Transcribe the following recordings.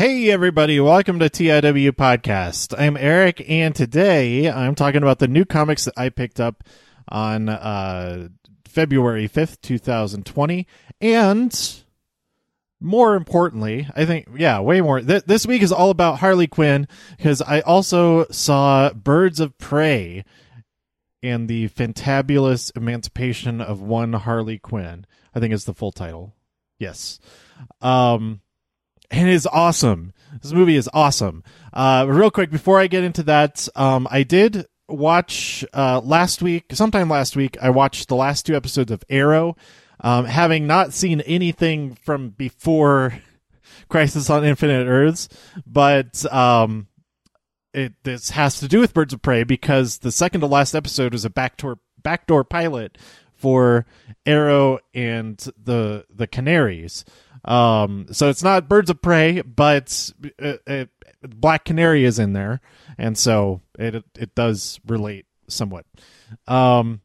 Hey, everybody, welcome to TIW Podcast. I'm Eric, and today I'm talking about the new comics that I picked up on uh, February 5th, 2020. And more importantly, I think, yeah, way more. Th- this week is all about Harley Quinn because I also saw Birds of Prey and the fantabulous emancipation of one Harley Quinn. I think is the full title. Yes. Um, and it is awesome. This movie is awesome. Uh, real quick before I get into that, um, I did watch uh, last week, sometime last week. I watched the last two episodes of Arrow, um, having not seen anything from before Crisis on Infinite Earths, but um, it this has to do with Birds of Prey because the second to last episode was a backdoor backdoor pilot for Arrow and the the Canaries. Um, so it's not Birds of Prey, but it, it, Black Canary is in there, and so it it does relate somewhat. Um,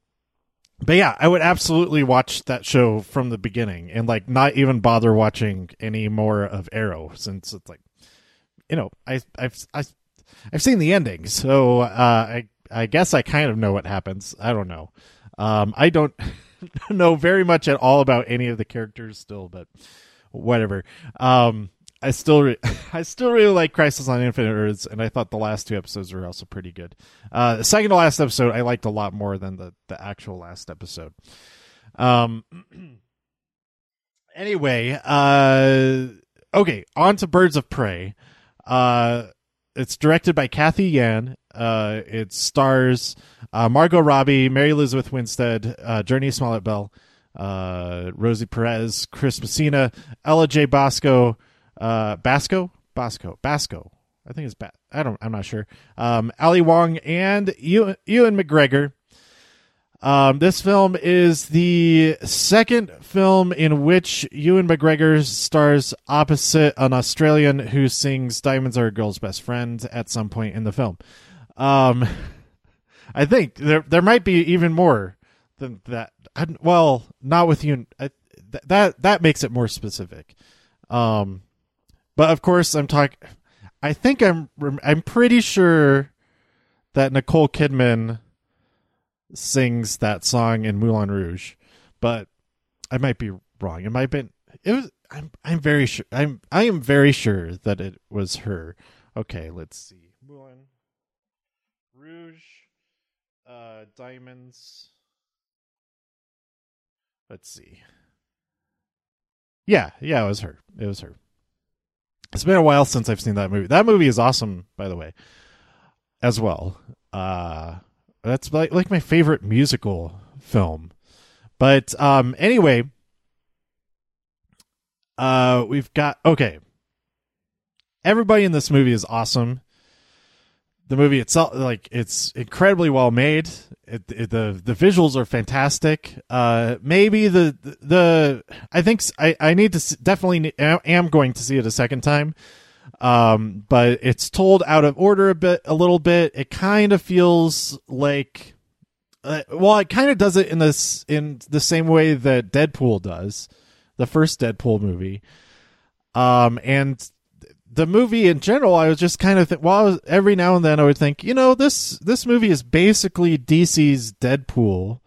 but yeah, I would absolutely watch that show from the beginning and like not even bother watching any more of Arrow since it's like, you know, I I've I, I've seen the ending, so uh, I I guess I kind of know what happens. I don't know. Um, I don't know very much at all about any of the characters still, but whatever. Um, I still re- I still really like Crisis on Infinite Earths, and I thought the last two episodes were also pretty good. Uh, the second to last episode I liked a lot more than the the actual last episode. Um. Anyway, uh, okay, on to Birds of Prey. Uh, it's directed by Cathy Yan. Uh, it stars uh, Margot Robbie, Mary Elizabeth Winstead, uh, Jurnee Smollett Bell, uh, Rosie Perez, Chris Messina, Ella J. Bosco, uh, Basco, Bosco, Basco. I think it's ba- I don't. I'm not sure. Um, Ali Wong and Ewan, Ewan McGregor. Um, this film is the second film in which Ewan McGregor stars opposite an Australian who sings "Diamonds Are a Girl's Best Friend" at some point in the film. Um, I think there there might be even more than that. I, well, not with you. I, th- that that makes it more specific. Um, but of course, I'm talking. I think I'm. I'm pretty sure that Nicole Kidman sings that song in Moulin Rouge, but I might be wrong. It might have been. It was. I'm. I'm very sure. I'm. I am very sure that it was her. Okay, let's see. Moulin Rouge. Uh, diamonds. Let's see. Yeah, yeah, it was her. It was her. It's been a while since I've seen that movie. That movie is awesome, by the way, as well. Uh, that's like like my favorite musical film. But um, anyway, uh, we've got okay. Everybody in this movie is awesome. The movie itself, like, it's incredibly well made. It, it, the the visuals are fantastic. Uh, maybe the the I think I I need to definitely am going to see it a second time. Um, but it's told out of order a bit, a little bit. It kind of feels like, uh, well, it kind of does it in this in the same way that Deadpool does, the first Deadpool movie. Um, and the movie in general, I was just kind of th- well, every now and then I would think, you know, this this movie is basically DC's Deadpool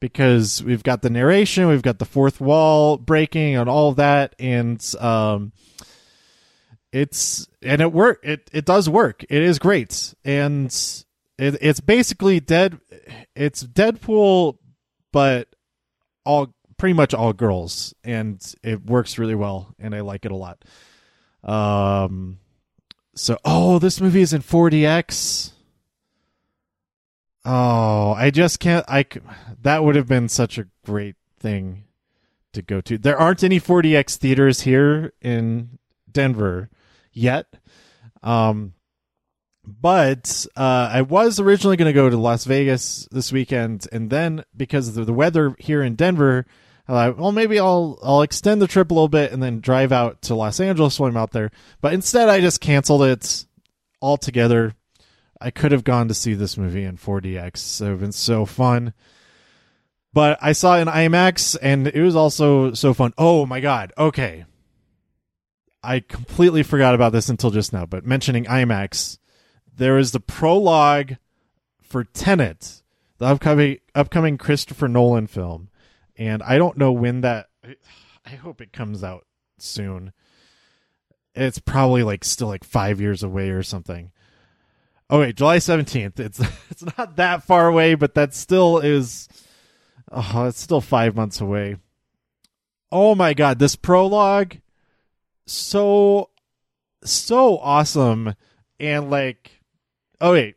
because we've got the narration, we've got the fourth wall breaking, and all that, and um, it's and it work it it does work. It is great, and it, it's basically dead. It's Deadpool, but all pretty much all girls, and it works really well, and I like it a lot. Um, so oh, this movie is in 4DX. Oh, I just can't. I that would have been such a great thing to go to. There aren't any 4DX theaters here in Denver yet. Um, but uh, I was originally going to go to Las Vegas this weekend, and then because of the weather here in Denver, Well, maybe I'll I'll extend the trip a little bit and then drive out to Los Angeles while I'm out there. But instead, I just canceled it altogether. I could have gone to see this movie in 4DX. It would have been so fun. But I saw it in IMAX, and it was also so fun. Oh my god! Okay, I completely forgot about this until just now, but mentioning IMAX, there is the prologue for Tenet, the upcoming upcoming Christopher Nolan film, and I don't know when that. I hope it comes out soon. It's probably like still like five years away or something. Oh wait, July seventeenth. It's it's not that far away, but that still is. Oh, it's still five months away. Oh my god, this prologue, so so awesome, and like, oh wait,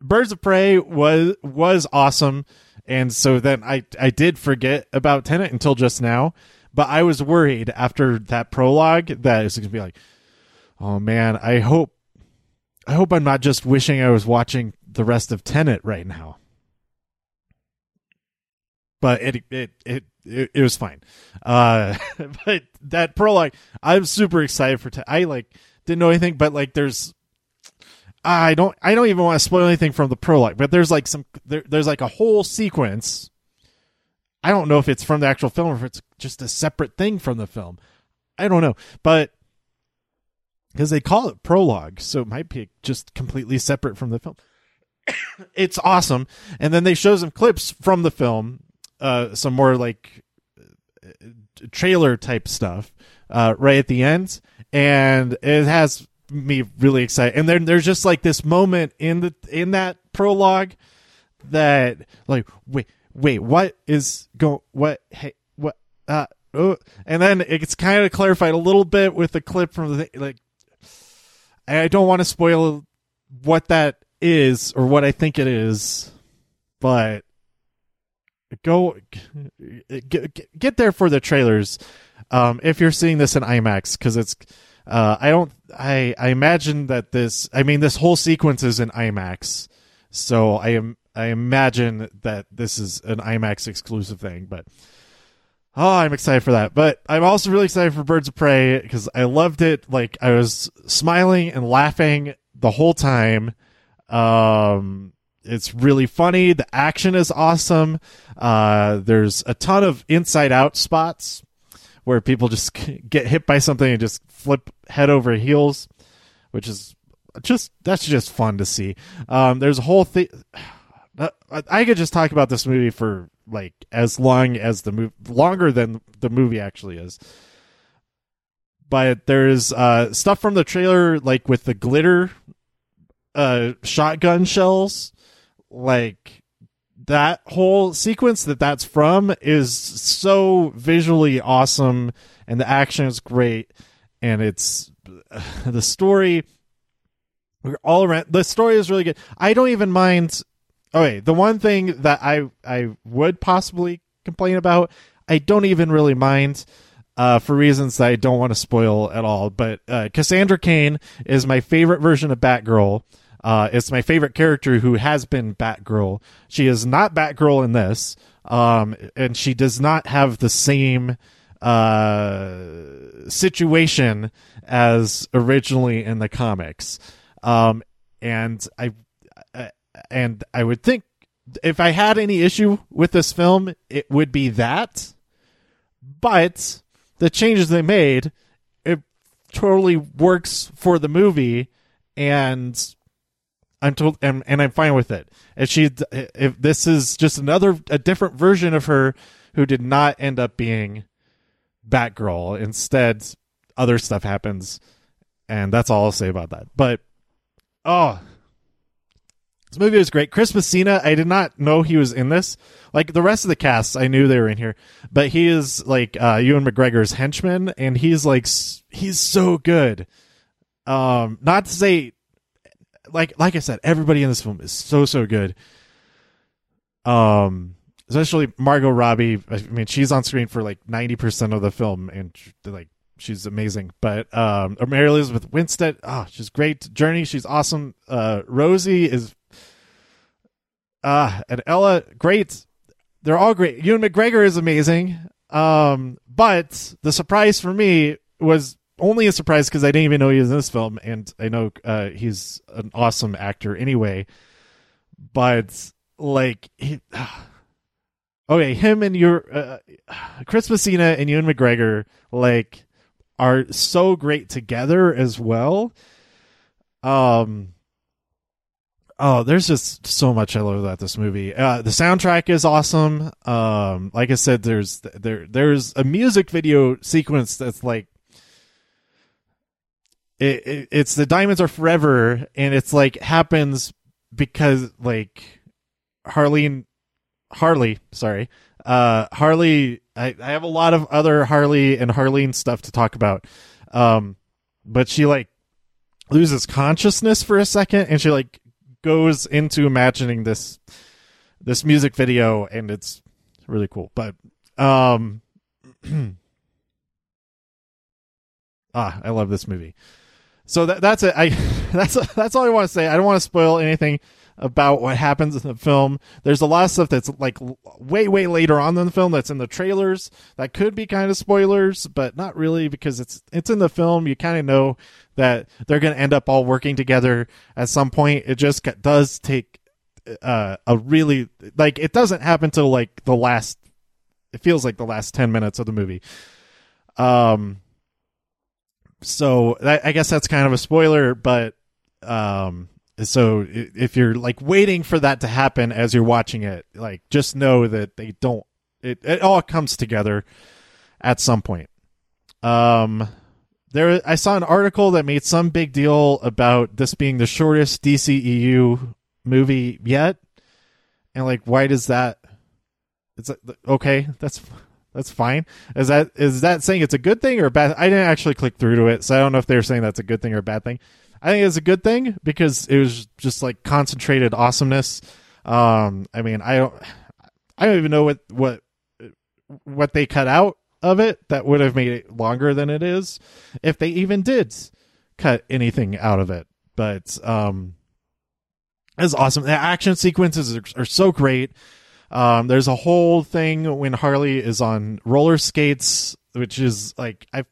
Birds of Prey was was awesome, and so then I I did forget about Tenet until just now, but I was worried after that prologue that it's gonna be like, oh man, I hope I hope I'm not just wishing I was watching the rest of Tenet right now. But it it it it, it was fine. Uh, but that prologue, I'm super excited for. I like didn't know anything, but like there's I don't I don't even want to spoil anything from the prologue, but there's like some there, there's like a whole sequence. I don't know if it's from the actual film or if it's just a separate thing from the film. I don't know, but because they call it prologue, so it might be just completely separate from the film. it's awesome, and then they show some clips from the film, uh, some more like trailer type stuff, uh, right at the end, and it has me really excited. And then there's just like this moment in the in that prologue that like wait wait what is go what hey what uh oh and then it gets kind of clarified a little bit with the clip from the like I don't want to spoil what that is or what I think it is, but go get, get there for the trailers um, if you're seeing this in IMAX because it's uh, I don't I I imagine that this I mean this whole sequence is in IMAX, so I am I imagine that this is an IMAX exclusive thing, but oh, I'm excited for that. But I'm also really excited for Birds of Prey because I loved it. Like I was smiling and laughing the whole time. Um, it's really funny. The action is awesome. Uh, there's a ton of inside out spots where people just get hit by something and just flip head over heels, which is just that's just fun to see. Um, there's a whole thing. I could just talk about this movie for like as long as the movie, longer than the movie actually is. But there's uh, stuff from the trailer, like with the glitter uh, shotgun shells, like that whole sequence that that's from is so visually awesome, and the action is great, and it's the story. We're all around. The story is really good. I don't even mind Okay, the one thing that I I would possibly complain about, I don't even really mind. Uh, for reasons that I don't want to spoil at all, but uh, Cassandra Cain is my favorite version of Batgirl. Uh, it's my favorite character who has been Batgirl. She is not Batgirl in this, um, and she does not have the same uh, situation as originally in the comics. Um, and I and I would think if I had any issue with this film, it would be that. But the changes they made, it totally works for the movie, and I'm told, and, and I'm fine with it. If she, if this is just another, a different version of her who did not end up being Batgirl, instead, other stuff happens, and that's all I'll say about that. But oh, this movie was great. Chris Messina, I did not know he was in this. Like the rest of the cast, I knew they were in here, but he is like uh, Ewan McGregor's henchman, and he's like he's so good. Um, not to say, like like I said, everybody in this film is so so good. Um, especially Margot Robbie. I mean, she's on screen for like ninety percent of the film, and like she's amazing. But um, Mary Elizabeth Winstead, oh, she's great. Jurnee, she's awesome. Uh, Rosie is uh, and Ella, great. They're all great. Ewan McGregor is amazing. Um, but the surprise for me was only a surprise because I didn't even know he was in this film, and I know uh, he's an awesome actor anyway. But like, he, okay, him and your uh, Chris Messina and Ewan McGregor, like, are so great together as well. Um, oh, there's just so much I love about this movie. Uh, the soundtrack is awesome. Um, like I said, there's there there's a music video sequence that's like it, it, it's the diamonds are forever, and it's like happens because like Harleen Harley, sorry, uh, Harley. I, I have a lot of other Harley and Harleen stuff to talk about, um, but she like loses consciousness for a second, and she like goes into imagining this this music video, and it's really cool. But um, ah, I love this movie. So that, that's it. I that's that's all I want to say. I don't want to spoil anything about what happens in the film. There's a lot of stuff that's like way way later on in the film that's in the trailers that could be kind of spoilers, but not really because it's it's in the film. You kind of know that they're going to end up all working together at some point. It just does take uh, a really like it doesn't happen till like the last. It feels like the last ten minutes of the movie. Um. So that, I guess that's kind of a spoiler, but um so if you're like waiting for that to happen as you're watching it, like just know that they don't. It it all comes together at some point. Um, there I saw an article that made some big deal about this being the shortest DCEU movie yet, and like why does that? It's okay. That's that's fine. Is that is that saying it's a good thing or a bad? I didn't actually click through to it, so I don't know if they're saying that's a good thing or a bad thing. I think it's a good thing because it was just like concentrated awesomeness. Um, I mean, I don't, I don't even know what what what they cut out of it that would have made it longer than it is, if they even did cut anything out of it. But um, it's awesome. The action sequences are, are so great. Um, there's a whole thing when Harley is on roller skates, which is like I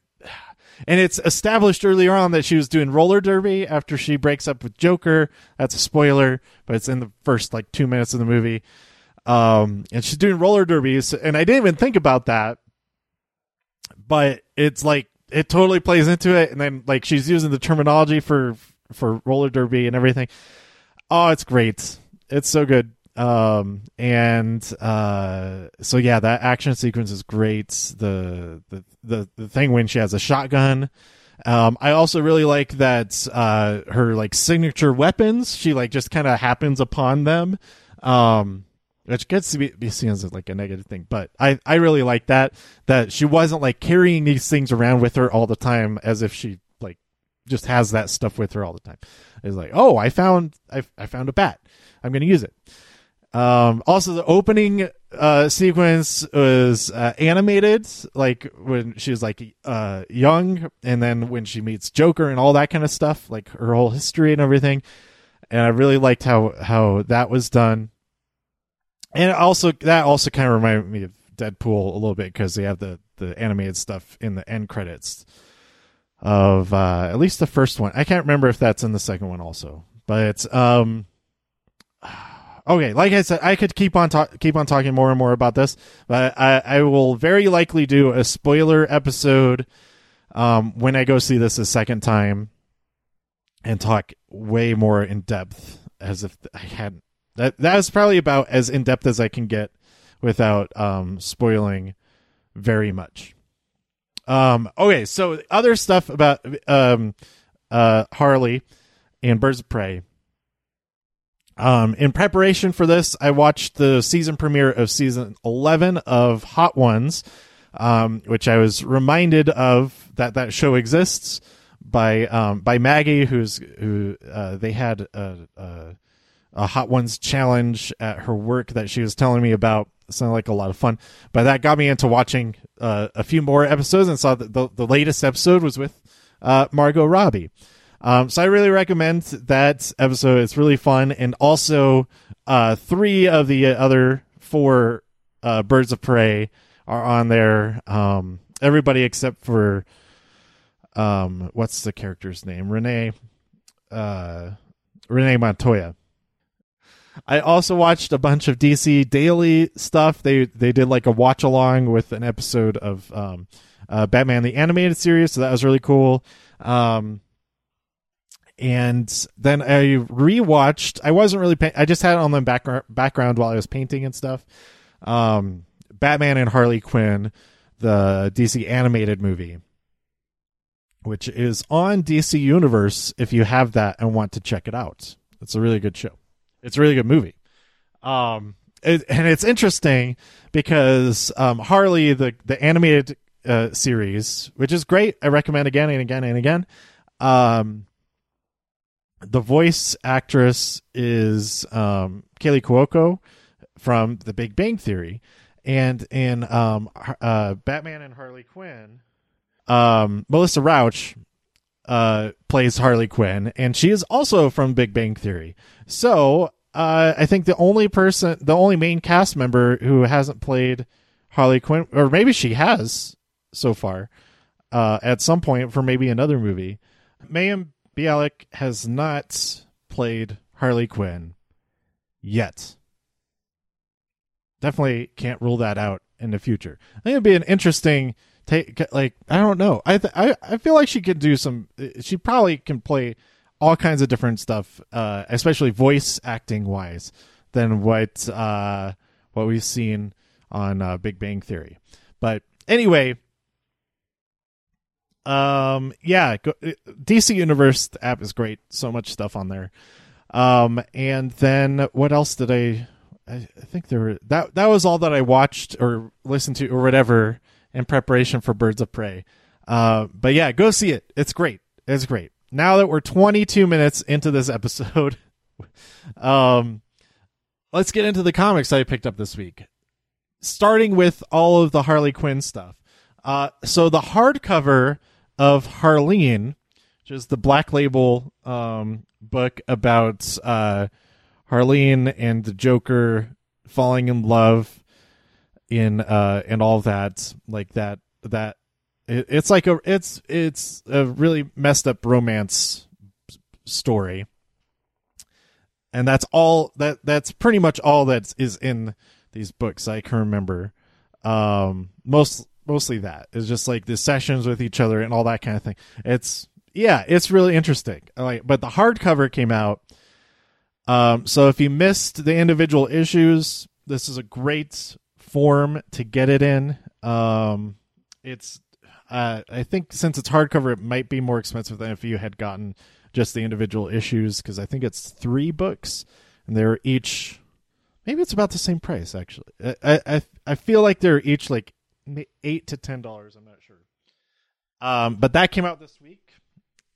and it's established earlier on that she was doing roller derby after she breaks up with Joker. That's a spoiler, but it's in the first like two minutes of the movie. Um, and she's doing roller derbies, and I didn't even think about that, but it's like it totally plays into it. And then like she's using the terminology for for roller derby and everything. Oh, it's great! It's so good. Um, and uh, so yeah, that action sequence is great. The the the the thing when she has a shotgun. Um, I also really like that uh, her like signature weapons. She like just kind of happens upon them, um, which gets to be, be seen as like a negative thing. But I I really like that that she wasn't like carrying these things around with her all the time as if she like just has that stuff with her all the time. It's like oh I found I I found a bat. I'm gonna use it. Um, also, the opening uh, sequence was uh, animated, like when she was like uh, young, and then when she meets Joker and all that kind of stuff, like her whole history and everything. And I really liked how how that was done. And also, that also kind of reminded me of Deadpool a little bit because they have the the animated stuff in the end credits of uh, at least the first one. I can't remember if that's in the second one also, but um okay, like I said, I could keep on ta- keep on talking more and more about this, but I, I will very likely do a spoiler episode um, when I go see this a second time and talk way more in depth as if I hadn't. That that is probably about as in depth as I can get without um, spoiling very much. Um, okay, so other stuff about um, uh, Harley and Birds of Prey. Um, in preparation for this, I watched the season premiere of season 11 of Hot Ones, um, which I was reminded of that that show exists by um, by Maggie, who's who uh, they had a, a, a, Hot Ones challenge at her work that she was telling me about. It sounded like a lot of fun, but that got me into watching uh, a few more episodes and saw that the, the latest episode was with uh, Margot Robbie. Um, so I really recommend that episode. It's really fun, and also uh, three of the other four uh, Birds of Prey are on there. Um, everybody except for um, what's the character's name? Renee, uh, Renee Montoya. I also watched a bunch of DC Daily stuff. They they did like a watch along with an episode of um, uh, Batman the animated series, so that was really cool. Um, and then I rewatched. I wasn't really. Pay- I just had it on the background background while I was painting and stuff. Um, Batman and Harley Quinn, the DC animated movie, which is on DC Universe. If you have that and want to check it out, it's a really good show. It's a really good movie. Um, it, and it's interesting because um, Harley, the the animated uh, series, which is great, I recommend again and again and again. Um, the voice actress is um, Kaley Cuoco from The Big Bang Theory, and in um, uh, Batman and Harley Quinn, um, Melissa Rauch uh, plays Harley Quinn, and she is also from Big Bang Theory. So uh, I think the only person, the only main cast member who hasn't played Harley Quinn, or maybe she has so far, uh, at some point for maybe another movie. Mayim Bialik has not played Harley Quinn yet. Definitely can't rule that out in the future. I think it'd be an interesting take. Like I don't know. I th- I I feel like she could do some. She probably can play all kinds of different stuff, uh, especially voice acting wise, than what uh, what we've seen on uh, Big Bang Theory. But anyway, um, yeah, go, DC Universe app is great. So much stuff on there. Um, and then what else did I? I think there were that that was all that I watched or listened to or whatever in preparation for Birds of Prey. Uh, but yeah, go see it. It's great. It's great. Now that we're 22 minutes into this episode, um, let's get into the comics I picked up this week. Starting with all of the Harley Quinn stuff. Uh, so the hardcover of Harleen, which is the Black Label um, book about uh, Harleen and the Joker falling in love in uh and all that like that that it, it's like a it's it's a really messed up romance story. And that's all that that's pretty much all that is in these books i can remember. Um most mostly that. Is just like the sessions with each other and all that kind of thing. It's yeah it's really interesting. Like but the hardcover came out um so if you missed the individual issues this is a great form to get it in. Um it's uh i think since it's hardcover it might be more expensive than if you had gotten just the individual issues because i think it's three books and they're each maybe it's about the same price actually. I i i feel like they're each like eight to ten dollars. I'm not sure. Um, but that came out this week,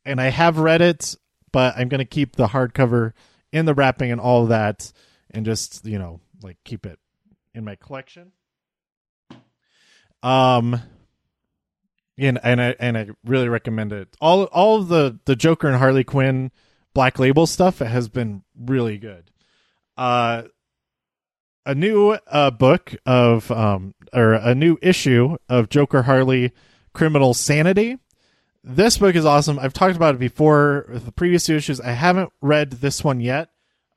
and I have read it, but I'm gonna keep the hardcover in the wrapping and all that, and just you know like keep it in my collection. Um, and and I and I really recommend it. All all the the Joker and Harley Quinn Black Label stuff has been really good. Uh, a new uh, book of um or a new issue of Joker Harley Criminal Sanity. This book is awesome. I've talked about it before with the previous two issues. I haven't read this one yet.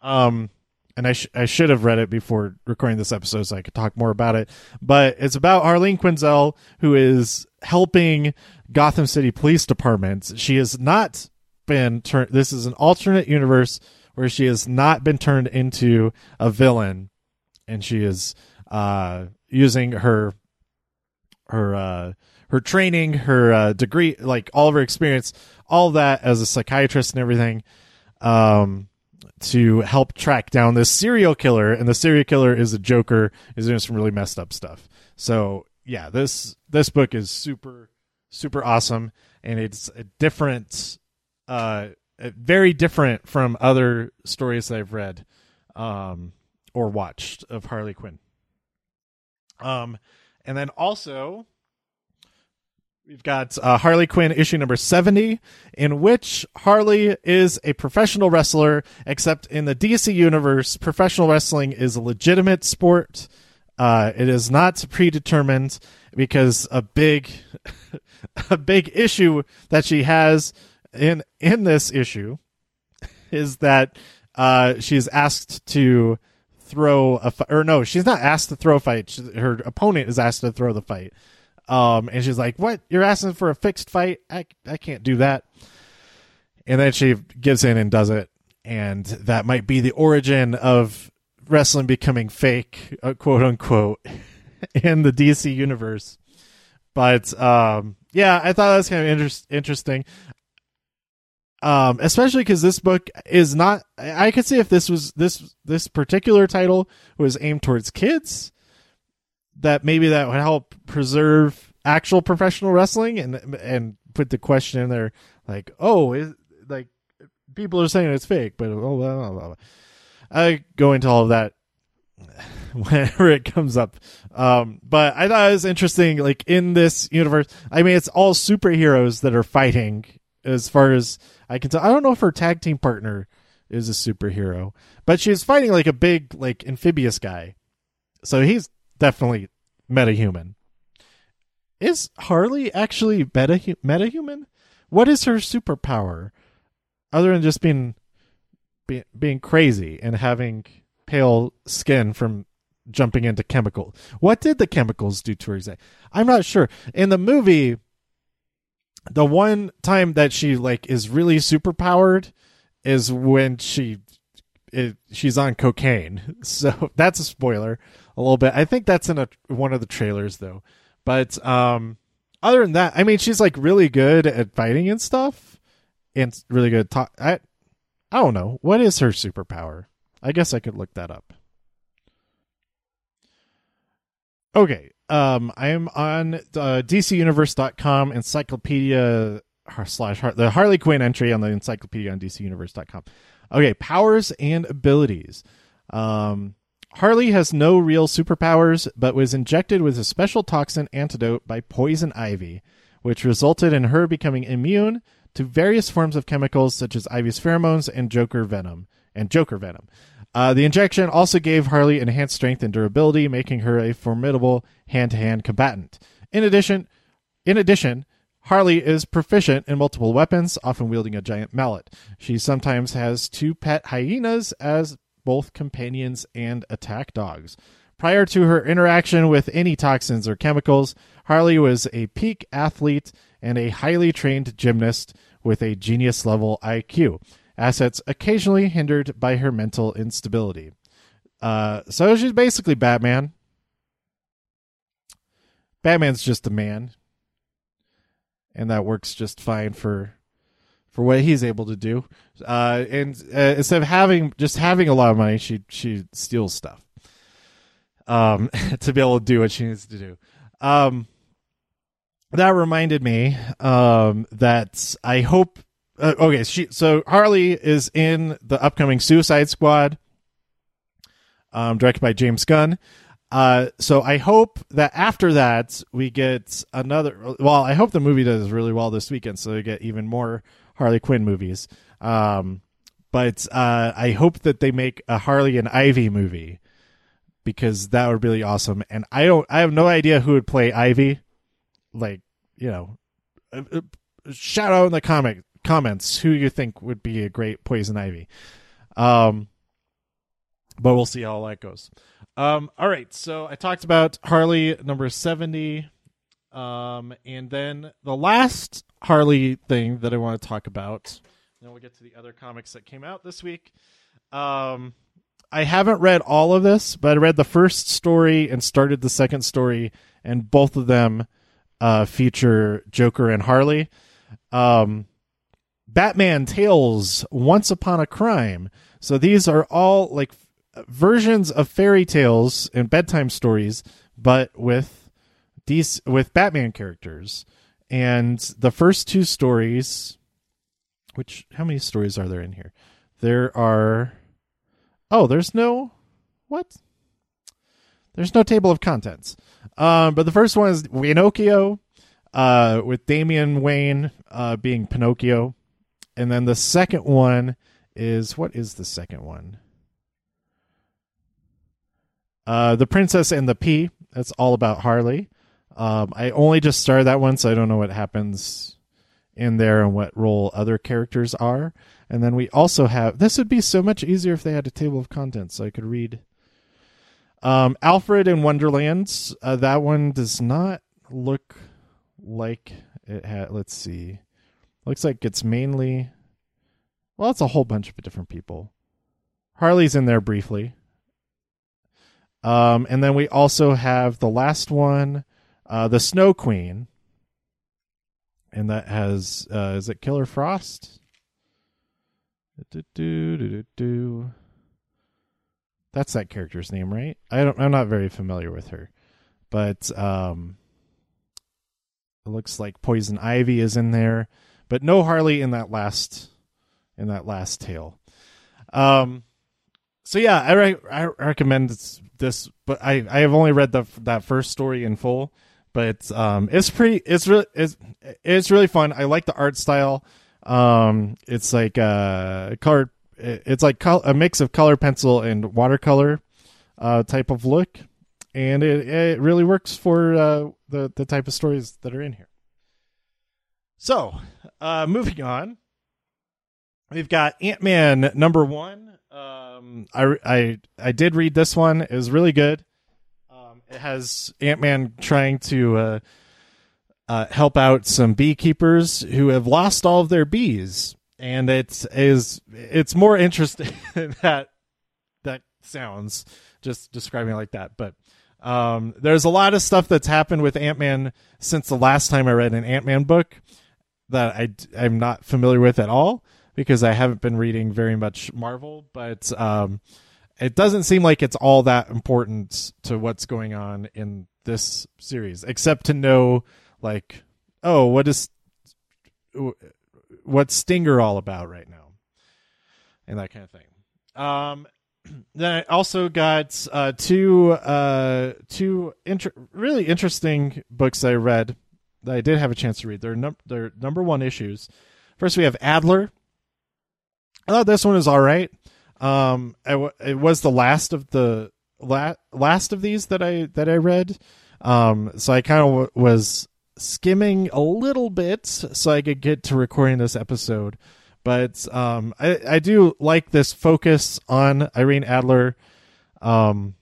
Um and I sh- I should have read it before recording this episode so I could talk more about it. But it's about Harleen Quinzel who is helping Gotham City Police Department. She has not been turned this is an alternate universe where she has not been turned into a villain and she is uh, using her her uh, her training, her uh, degree, like all of her experience, all that as a psychiatrist and everything, um, to help track down this serial killer. And the serial killer is a Joker, is doing some really messed up stuff. So yeah, this this book is super super awesome, and it's a different, uh, very different from other stories that I've read. Um, or watched of Harley Quinn. Um, and then also we've got uh, Harley Quinn issue number 70, in which Harley is a professional wrestler, except in the DC universe, professional wrestling is a legitimate sport. Uh, it is not predetermined because a big, a big issue that she has in in this issue is that uh, she's asked to throw a fi- or no, she's not asked to throw a fight. She, her opponent is asked to throw the fight. Um, and she's like, "What? You're asking for a fixed fight? I I can't do that." And then she gives in and does it, and that might be the origin of wrestling becoming fake, uh, quote unquote, in the DC universe. But um, yeah, I thought that was kind of inter- interesting. Um, especially because this book is not. I could see if this was this this particular title was aimed towards kids, that maybe that would help preserve actual professional wrestling and and put the question in there like, oh, is, like people are saying it's fake, but oh, blah, blah, blah. I go into all of that whenever it comes up. Um, but I thought it was interesting, like in this universe. I mean, it's all superheroes that are fighting. As far as I can tell, I don't know if her tag team partner is a superhero, but she's fighting like a big, like amphibious guy. So he's definitely metahuman. Is Harley actually meta metahuman? What is her superpower, other than just being, being being crazy and having pale skin from jumping into chemical. What did the chemicals do to her? I'm not sure. In the movie, the one time that she like is really super powered is when she it, she's on cocaine. So that's a spoiler a little bit. I think that's in a one of the trailers though. But um other than that, I mean she's like really good at fighting and stuff and really good talk I I don't know. What is her superpower? I guess I could look that up. Okay. Um, I am on uh, DCUniverse.com encyclopedia slash the Harley Quinn entry on the encyclopedia on DCUniverse.com. Okay, powers and abilities. Um, Harley has no real superpowers, but was injected with a special toxin antidote by Poison Ivy, which resulted in her becoming immune to various forms of chemicals such as Ivy's pheromones and Joker venom and Joker venom. Uh, the injection also gave Harley enhanced strength and durability, making her a formidable hand-to-hand combatant. In addition, in addition, Harley is proficient in multiple weapons, often wielding a giant mallet. She sometimes has two pet hyenas as both companions and attack dogs. Prior to her interaction with any toxins or chemicals, Harley was a peak athlete and a highly trained gymnast with a genius level IQ assets occasionally hindered by her mental instability. Uh, so she's basically Batman. Batman's just a man, and that works just fine for for what he's able to do. Uh, and uh, instead of having just having a lot of money, she she steals stuff um, to be able to do what she needs to do. Um, that reminded me um, that I hope uh, okay, she so Harley is in the upcoming Suicide Squad, um, directed by James Gunn. Uh, so I hope that after that we get another. Well, I hope the movie does really well this weekend, so we get even more Harley Quinn movies. Um, but uh, I hope that they make a Harley and Ivy movie because that would be really awesome. And I don't, I have no idea who would play Ivy. Like, you know, uh, uh, shout out in the comic comments who you think would be a great poison ivy. Um, but we'll see how that goes. Um, all right, so I talked about Harley number seventy, um, and then the last Harley thing that I want to talk about. Then we'll get to the other comics that came out this week. Um, I haven't read all of this, but I read the first story and started the second story, and both of them uh, feature Joker and Harley. Um, Batman Tales Once Upon a Crime. So these are all like versions of fairy tales and bedtime stories, but with these with Batman characters. And the first two stories, which how many stories are there in here? There are Oh, there's no what? There's no table of contents. Um, but the first one is Pinocchio, uh, with Damian Wayne uh, being Pinocchio and then the second one is what is the second one? Uh, the Princess and the Pea. That's all about Harley. Um, I only just started that one, so I don't know what happens in there and what role other characters are. And then we also have this would be so much easier if they had a table of contents so I could read. Um, Alfred in Wonderlands. Uh, that one does not look like it had. Let's see. Looks like it's mainly. Well, it's a whole bunch of different people. Harley's in there briefly. Um, and then we also have the last one, uh, the Snow Queen, and that has uh, is it Killer Frost? Do, do, do, do, That's that character's name, right? I don't. I'm not very familiar with her, but um, it looks like Poison Ivy is in there, but no Harley in that last in that last tale. Um, so yeah, I re- I recommend this, but I I have only read the that first story in full, but um, it's pretty. It's really it's it's really fun. I like the art style. Um, it's like uh color. It's like col- a mix of color pencil and watercolor, uh, type of look, and it it really works for uh the the type of stories that are in here. So, uh, moving on, we've got Ant Man number one. Um, I I I did read this one. It was really good. Um, it has Ant Man trying to uh, uh, help out some beekeepers who have lost all of their bees, and it is it's more interesting that that sounds just describing it like that, but. Um, there's a lot of stuff that's happened with Ant Man since the last time I read an Ant Man book that I I'm not familiar with at all because I haven't been reading very much Marvel, but um, it doesn't seem like it's all that important to what's going on in this series, except to know like, oh, what is what's Stinger all about right now, and that kind of thing. Um, then I also got uh, two uh, two inter- really interesting books I read that I did have a chance to read. They're num- they're number one issues. First, we have Adler. I thought this one was all right. Um, w- it was the last of the la- last of these that I that I read. Um, so I kind of w- was skimming a little bit so I could get to recording this episode. But um, I, I do like this focus on Irene Adler. Um,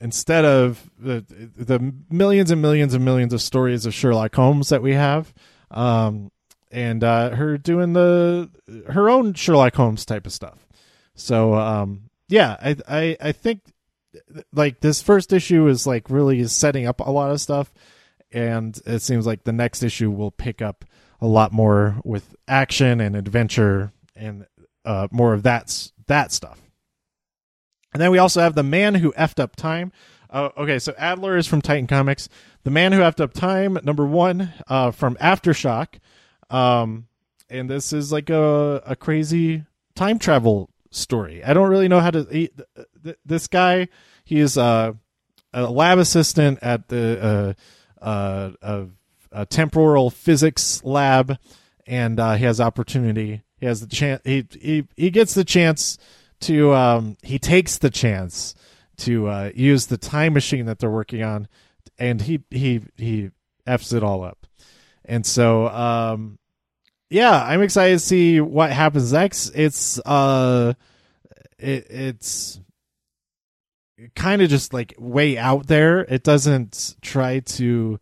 instead of the the millions and millions and millions of stories of Sherlock Holmes that we have, um, and uh, her doing the her own Sherlock Holmes type of stuff. So um, yeah, I, I I think like this first issue is like really is setting up a lot of stuff, and it seems like the next issue will pick up a lot more with action and adventure and uh, more of that that stuff. And then we also have the man who effed up time. Uh, okay, so Adler is from Titan Comics. The man who effed up time, number one, uh, from Aftershock. Um, and this is like a a crazy time travel story. I don't really know how to. He, this guy, he is a, a lab assistant at the uh, uh, a, a temporal physics lab, and uh, he has opportunity. He has the chance. He he he gets the chance to um, he takes the chance to uh, use the time machine that they're working on, and he he he f's it all up. And so, um, yeah, I'm excited to see what happens next. It's uh, it, it's kind of just like way out there. It doesn't try to,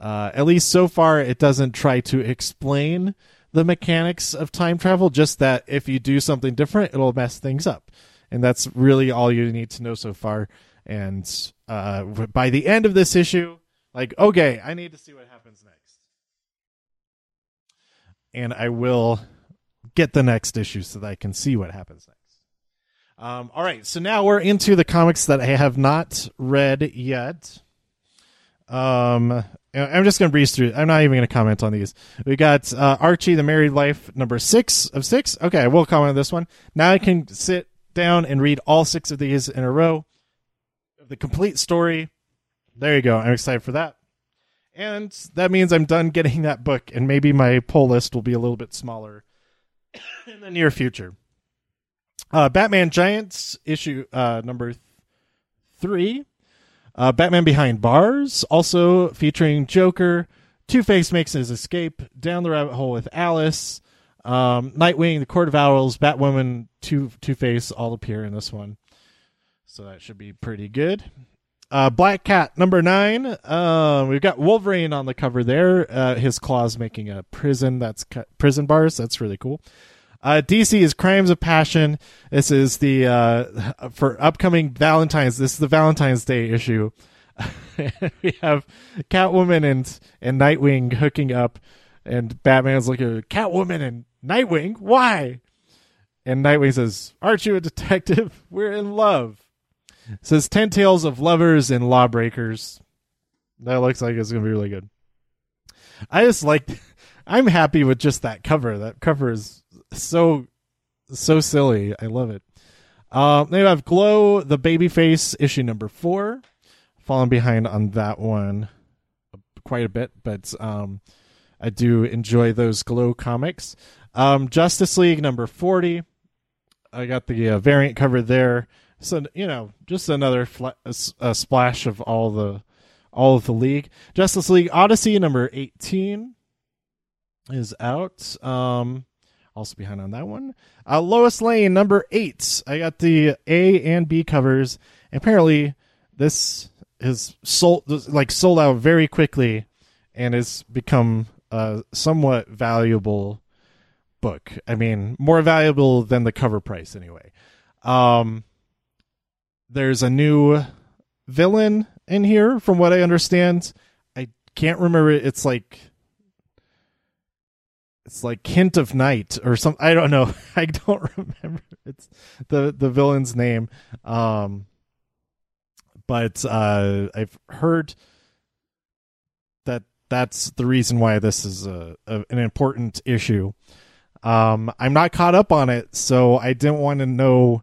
uh, at least so far, it doesn't try to explain the mechanics of time travel, just that if you do something different, it'll mess things up. And that's really all you need to know so far. And uh, by the end of this issue, like, okay, I need to see what happens next. And I will get the next issue so that I can see what happens next. Um, all right, so now we're into the comics that I have not read yet. Um, I'm just going to breeze through. I'm not even going to comment on these. We got uh, Archie, the Married Life, number six of six. Okay, I will comment on this one. Now I can sit down and read all six of these in a row. The complete story. There you go. I'm excited for that. And that means I'm done getting that book, and maybe my pull list will be a little bit smaller in the near future. Uh, Batman Giants issue uh, number th- three uh, Batman Behind Bars, also featuring Joker. Two Face makes his escape down the rabbit hole with Alice. Um, Nightwing, the Court of Owls, Batwoman, Two Two Face all appear in this one, so that should be pretty good. Uh, Black Cat number nine. Uh, we've got Wolverine on the cover there. Uh, his claws making a prison. That's cu- prison bars. That's really cool. Uh, DC is Crimes of Passion. This is the uh, for upcoming Valentine's. This is the Valentine's Day issue. we have Catwoman and and Nightwing hooking up, and Batman's looking at Catwoman and Nightwing. Why? And Nightwing says, "Aren't you a detective? We're in love." Says ten tales of lovers and lawbreakers. That looks like it's gonna be really good. I just like. I'm happy with just that cover. That cover is so so silly. I love it. Uh, they have Glow, the Babyface issue number four. Falling behind on that one quite a bit, but um, I do enjoy those Glow comics. Um, Justice League number forty. I got the uh, variant cover there. So you know, just another a, a splash of all the all of the league. Justice League Odyssey number eighteen is out. Um, also behind on that one. Uh, Lois Lane number eight. I got the A and B covers. Apparently, this is sold like sold out very quickly, and has become a somewhat valuable book. I mean, more valuable than the cover price anyway. Um, there's a new villain in here, from what I understand. I can't remember. It's like it's like hint of night or some i don't know. I don't remember. It's the the villain's name. Um but uh i've heard that that's the reason why this is a, a an important issue. Um i'm not caught up on it so i didn't want to know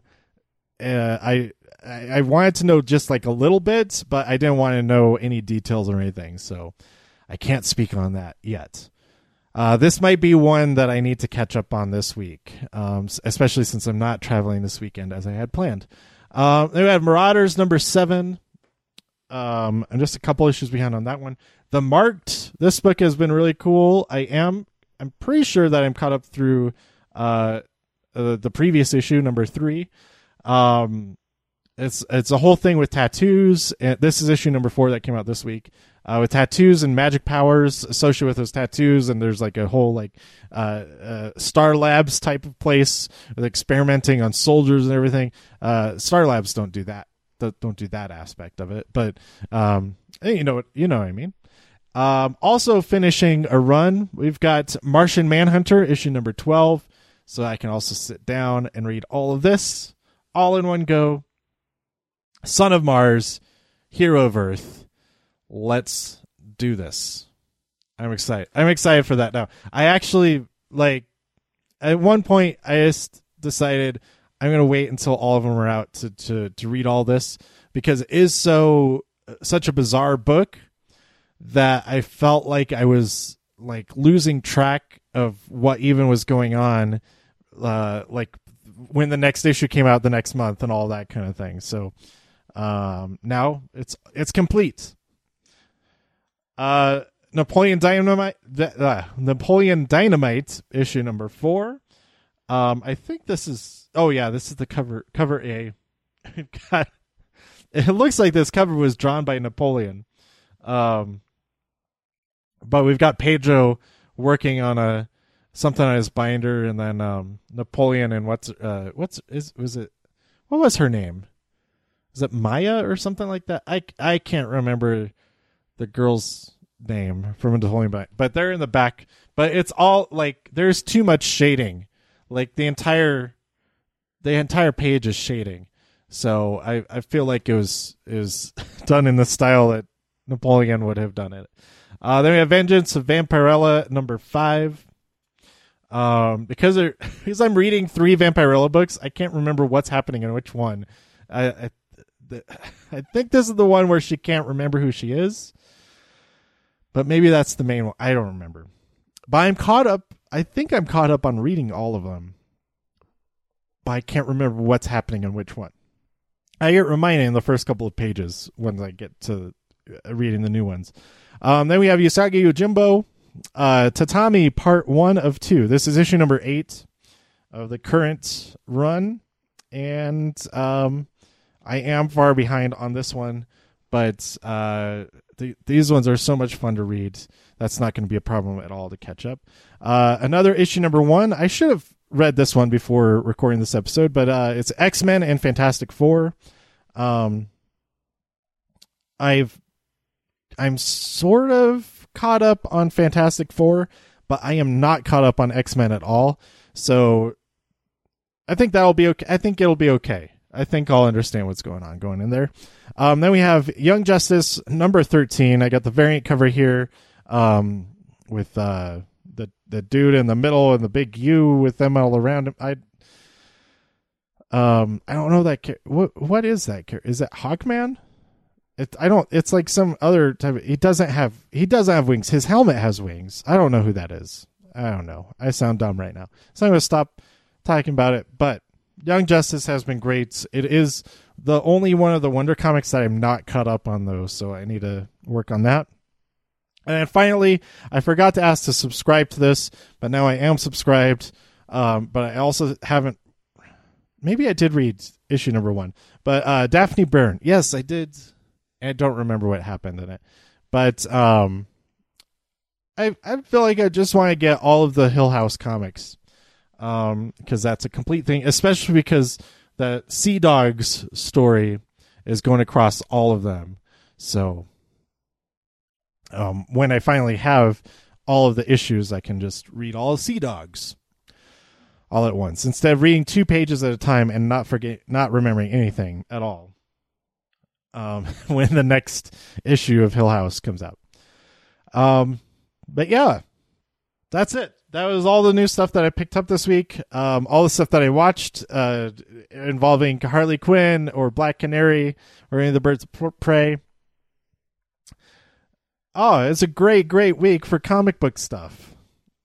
uh, I i wanted to know just like a little bit but i didn't want to know any details or anything so i can't speak on that yet uh, this might be one that I need to catch up on this week, um, especially since I'm not traveling this weekend as I had planned. Um, we have Marauders number seven. Um, and just a couple issues behind on that one. The Marked. This book has been really cool. I am. I'm pretty sure that I'm caught up through uh, uh the previous issue, number three. Um, it's it's a whole thing with tattoos. And this is issue number four that came out this week uh, with tattoos and magic powers associated with those tattoos. And there's like a whole like uh, uh, Star Labs type of place with experimenting on soldiers and everything. Uh, Star Labs don't do that. Don't do that aspect of it. But um, you know what you know what I mean. Um, also finishing a run, we've got Martian Manhunter issue number twelve. So I can also sit down and read all of this all in one go. Son of Mars, Hero of Earth let's do this. I'm excited. I'm excited for that now. I actually like at one point I just decided I'm gonna wait until all of them are out to to to read all this because it is so such a bizarre book that I felt like I was like losing track of what even was going on uh like when the next issue came out the next month and all that kind of thing. So um now it's it's complete. Uh, Napoleon Dynamite, uh, Napoleon Dynamite issue number four. Um, I think this is. Oh yeah, this is the cover. Cover A. God, it looks like this cover was drawn by Napoleon. Um, but we've got Pedro working on a something on his binder, and then um, Napoleon and what's uh what's is was it what was her name? Is it Maya or something like that? I I can't remember the girl's name from a Napoleon back, but they're in the back. But it's all like there's too much shading. Like the entire the entire page is shading. So I, I feel like it was is done in the style that Napoleon would have done it. Uh, then we have Vengeance of Vampirella number five. Um, because because I'm reading three Vampirella books, I can't remember what's happening in which one. I I, I think this is the one where she can't remember who she is but maybe that's the main one. I don't remember. But I'm caught up. I think I'm caught up on reading all of them. But I can't remember what's happening in which one. I get reminded in the first couple of pages when I get to uh, reading the new ones. Um, then we have Usagi Yojimbo. uh, Tatami Part One of Two. This is issue number eight of the current run, and um, I am far behind on this one, but uh, the, these ones are so much fun to read. That's not going to be a problem at all to catch up. Uh, another issue number one. I should have read this one before recording this episode, but uh, it's X Men and Fantastic Four. Um, I've I'm sort of caught up on Fantastic Four, but I am not caught up on X Men at all. So I think that'll be okay. I think it'll be okay. I think I'll understand what's going on going in there. Um, then we have Young Justice number thirteen. I got the variant cover here um, with uh, the the dude in the middle and the big U with them all around him. I um I don't know that what what is that Is that Hawkman? It, I don't. It's like some other type. Of, he doesn't have. He doesn't have wings. His helmet has wings. I don't know who that is. I don't know. I sound dumb right now. So I'm gonna stop talking about it. But Young Justice has been great. It is the only one of the Wonder comics that I'm not caught up on though, so I need to work on that. And finally, I forgot to ask to subscribe to this, but now I am subscribed. Um, but I also haven't. Maybe I did read issue number one, but uh, Daphne Byrne. Yes, I did. I don't remember what happened in it, but um, I I feel like I just want to get all of the Hill House comics, um, because that's a complete thing, especially because the Sea Dogs story is going across all of them. So um, when I finally have all of the issues, I can just read all of Sea Dogs all at once instead of reading two pages at a time and not forget not remembering anything at all. Um, when the next issue of Hill House comes out. Um, but yeah, that's it. That was all the new stuff that I picked up this week. Um, all the stuff that I watched uh, involving Harley Quinn or Black Canary or any of the Birds of Prey. Oh, it's a great, great week for comic book stuff.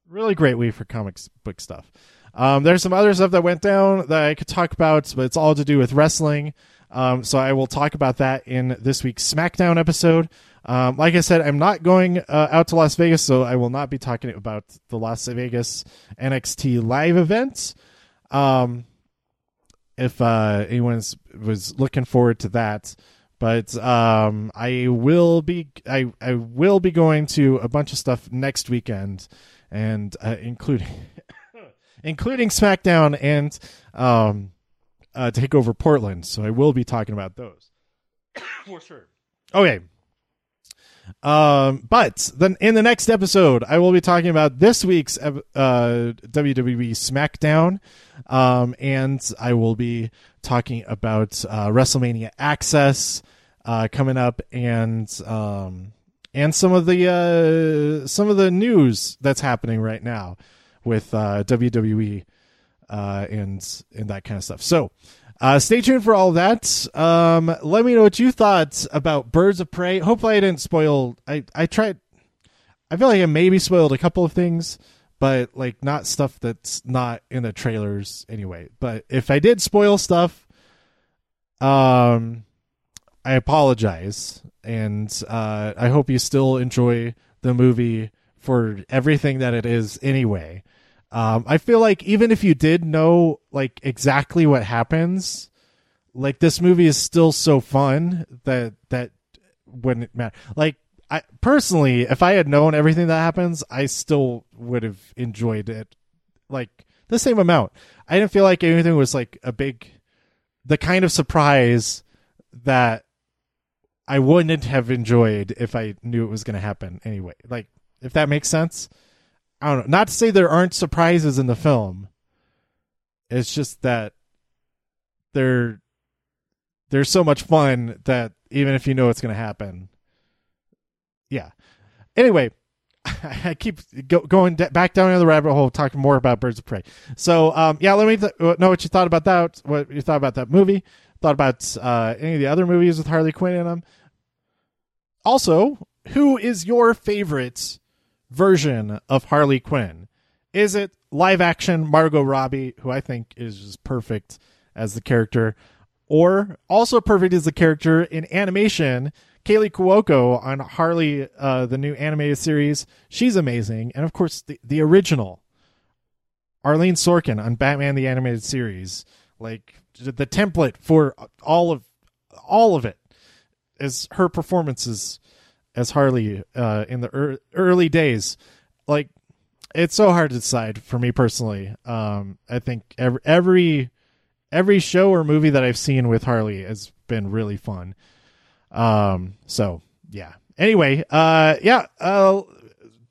Really great week for comic book stuff. Um, there's some other stuff that went down that I could talk about, but it's all to do with wrestling. Um, so I will talk about that in this week's SmackDown episode. Um, like I said, I'm not going uh, out to Las Vegas, so I will not be talking about the Las Vegas NXT live event. Um, if uh, anyone was looking forward to that, but um, I will be I I will be going to a bunch of stuff next weekend, and uh, including including SmackDown and um, uh, Takeover Portland. So I will be talking about those for sure. Okay. Um, but then in the next episode, I will be talking about this week's uh, WWE SmackDown, um, and I will be talking about uh, WrestleMania Access uh, coming up, and um, and some of the uh, some of the news that's happening right now with uh, WWE uh, and and that kind of stuff. So. Uh, stay tuned for all that. Um, let me know what you thought about Birds of Prey. Hopefully, I didn't spoil. I I tried. I feel like I maybe spoiled a couple of things, but like not stuff that's not in the trailers anyway. But if I did spoil stuff, um, I apologize, and uh, I hope you still enjoy the movie for everything that it is anyway. Um, I feel like even if you did know like exactly what happens, like this movie is still so fun that that wouldn't matter. Like I personally, if I had known everything that happens, I still would have enjoyed it like the same amount. I didn't feel like anything was like a big the kind of surprise that I wouldn't have enjoyed if I knew it was going to happen anyway. Like, if that makes sense. I don't know. Not to say there aren't surprises in the film. It's just that they're so much fun that even if you know it's going to happen, yeah. Anyway, I keep go, going back down the rabbit hole, talking more about Birds of Prey. So, um, yeah, let me th- know what you thought about that. What you thought about that movie thought about uh, any of the other movies with Harley Quinn in them. Also, who is your favorite version of Harley Quinn? Is it live action Margot Robbie, who I think is just perfect as the character, or also perfect as the character in animation Kaley Cuoco on Harley, uh, the new animated series. She's amazing. And of course, the, the original Arlene Sorkin on Batman the Animated Series. Like the template for all of all of it is her performances as Harley uh, in the er- early days. Like it's so hard to decide for me personally. Um, I think every every every show or movie that I've seen with Harley has been really fun. Um, so yeah. Anyway, uh, yeah, uh,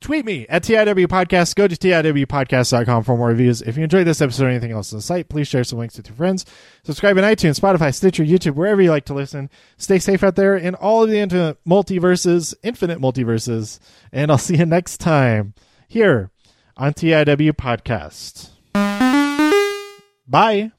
tweet me at TIW Podcast. Go to TIWpodcast.com for more reviews. If you enjoyed this episode or anything else on the site, please share some links with your friends. Subscribe on iTunes, Spotify, Stitcher, YouTube, wherever you like to listen. Stay safe out there in all of the infinite multiverses, infinite multiverses, and I'll see you next time here on TIW Podcast. Bye.